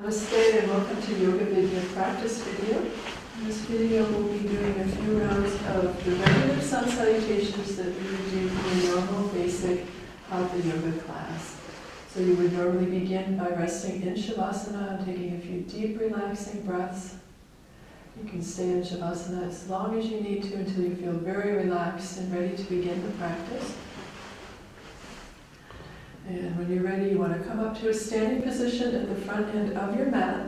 Namaste and welcome to Yoga Vidya practice video. In this video we'll be doing a few rounds of the regular sun salutations that we would do in a normal basic Hatha Yoga class. So you would normally begin by resting in Shavasana and taking a few deep relaxing breaths. You can stay in Shavasana as long as you need to until you feel very relaxed and ready to begin the practice. And when you're ready, you want to come up to a standing position at the front end of your mat.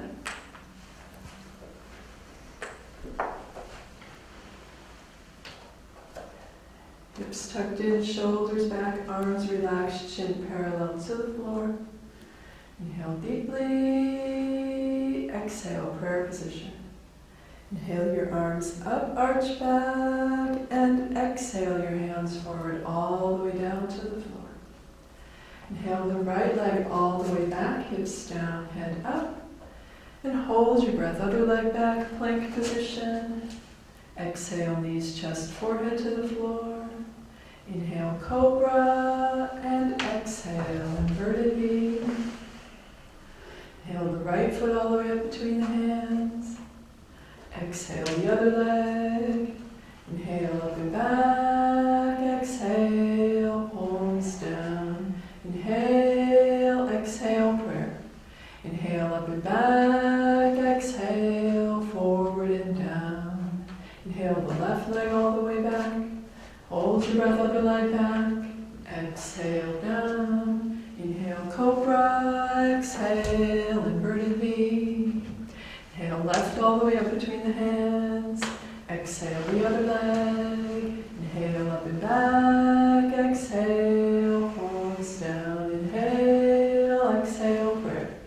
Hips tucked in, shoulders back, arms relaxed, chin parallel to the floor. Inhale deeply, exhale, prayer position. Inhale your arms up, arch back, and exhale your hands forward all the way down to the floor. Inhale the right leg all the way back, hips down, head up. And hold your breath, other leg back, plank position. Exhale, knees, chest, forehead to the floor. Inhale, cobra, your breath, other leg back. Exhale down. Inhale, cobra. Exhale, inverted V. Inhale left all the way up between the hands. Exhale the other leg. Inhale up and back. Exhale, palms down. Inhale, exhale, prayer.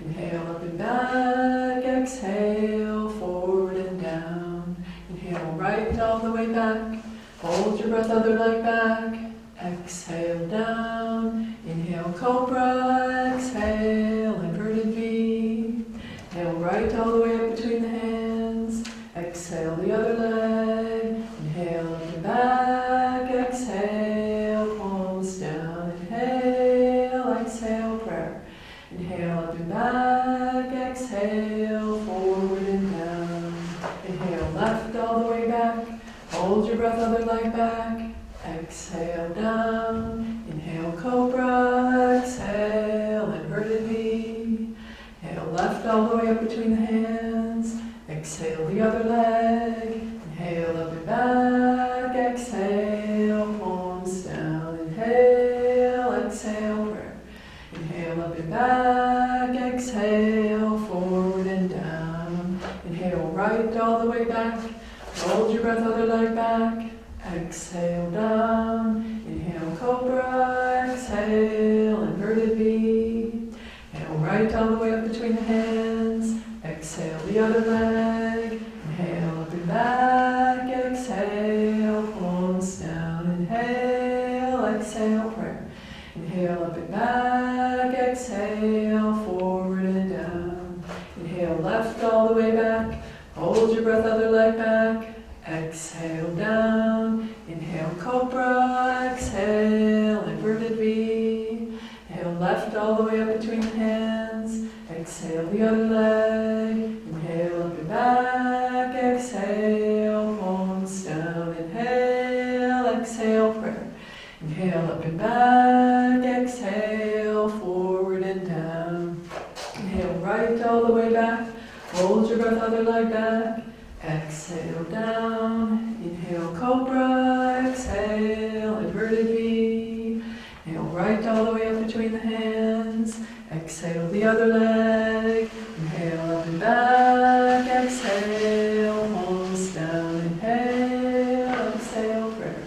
Inhale up and back. Exhale, forward and down. Inhale right all the way back. Hold your breath, other leg back. Exhale down. Inhale, cobra. Hold your breath, other leg back. Exhale down. Inhale, cobra. Exhale, inverted V. Inhale left all the way up between the hands. Exhale the other leg. Inhale up and back. Exhale, palms down. Inhale, exhale, prayer. Inhale up and back. Exhale, forward and down. Inhale right all the way back. Hold your breath, other leg back. Exhale down. Inhale, cobra. Exhale, inverted V. Inhale right all the way up between the hands. Exhale the other leg. Inhale up and back. Exhale, palms down. Inhale, exhale, prayer. Inhale up and back. Exhale, forward and down. Inhale left all the way back. Hold your breath, other leg back. Exhale down. Inhale, cobra. Exhale, inverted V. Inhale left all the way up between the hands. Exhale the other leg. Inhale up and back. Exhale, palms down. Inhale, exhale, prayer. Inhale up and back. Exhale, forward and down. Inhale right all the way back. Hold your breath, other leg back. Exhale down. Inhale, cobra. Exhale, inverted V. Inhale right all the way up between the hands. Exhale the other leg. Inhale up and back. Exhale, palms down. Inhale, exhale, prayer.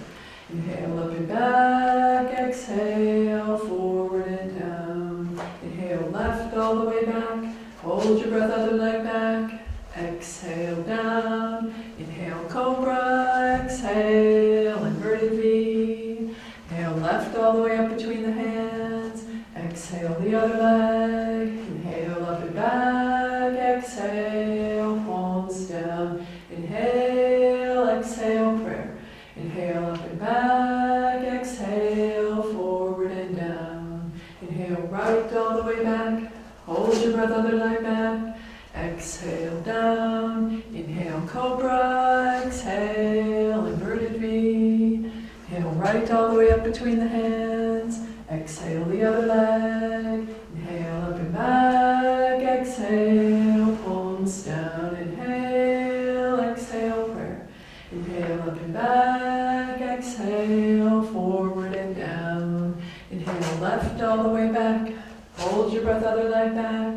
Inhale up and back. Exhale, forward and down. Inhale left all the way back. Hold your breath, other leg back. Exhale down. Inhale, cobra. Exhale, inverted V. Inhale left all the way up between the hands. Exhale the other leg. Inhale up and back. Exhale, palms down. Inhale, exhale, prayer. Inhale up and back. Exhale, forward and down. Inhale right all the way back. Hold your breath, other leg back. Exhale down. Inhale, cobra. Exhale, inverted V. Inhale, right all the way up between the hands. Exhale the other leg. Inhale up and back. Exhale, palms down. Inhale, exhale, prayer. Inhale up and back. Exhale, forward and down. Inhale, left all the way back. Hold your breath, other leg back.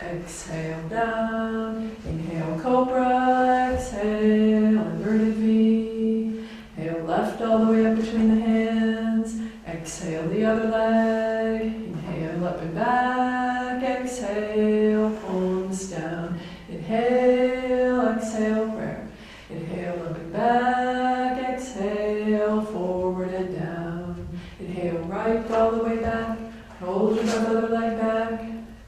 Exhale down. Inhale, cobra. Exhale, inverted V. Inhale, left all the way up between the hands. Exhale the other leg. Inhale up and back. Exhale, palms down. Inhale, exhale, prayer. Inhale up and back. Exhale, forward and down. Inhale, right all the way back. Hold your other leg back.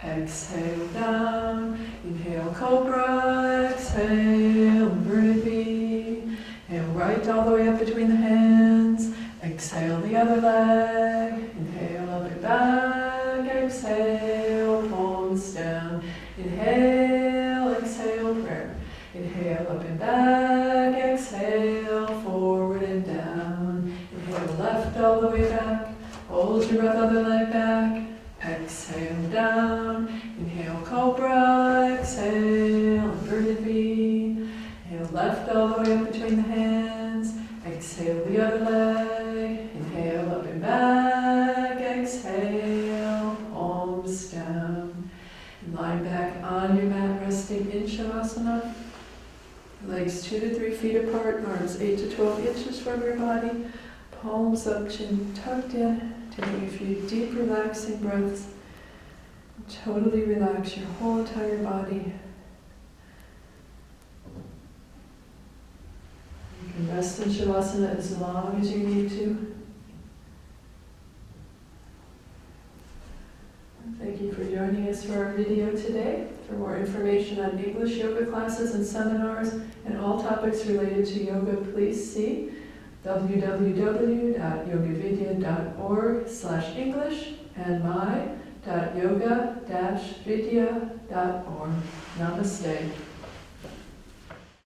Exhale down. Inhale, cobra. Exhale, V. Inhale, right all the way up between the hands. Exhale the other leg. Inhale up and back. Exhale, palms down. Inhale, exhale, prayer. Inhale up and back. Exhale, forward and down. Inhale, left all the way back. Hold your breath, other leg back. Exhale down. Inhale, cobra. Exhale, inverted V. Inhale, left all the way up between the hands. Exhale the other leg. Inhale up and back. Exhale, palms down. And lying back on your mat, resting in Shavasana. Legs two to three feet apart, arms eight to 12 inches from your body. Palms up, chin tucked in. Taking a few deep, relaxing breaths. Totally relax your whole entire body. You can rest in Shavasana as long as you need to. Thank you for joining us for our video today. For more information on English yoga classes and seminars and all topics related to yoga, please see www.yogavidya.org slash English and my.yoga-vidya.org. Namaste.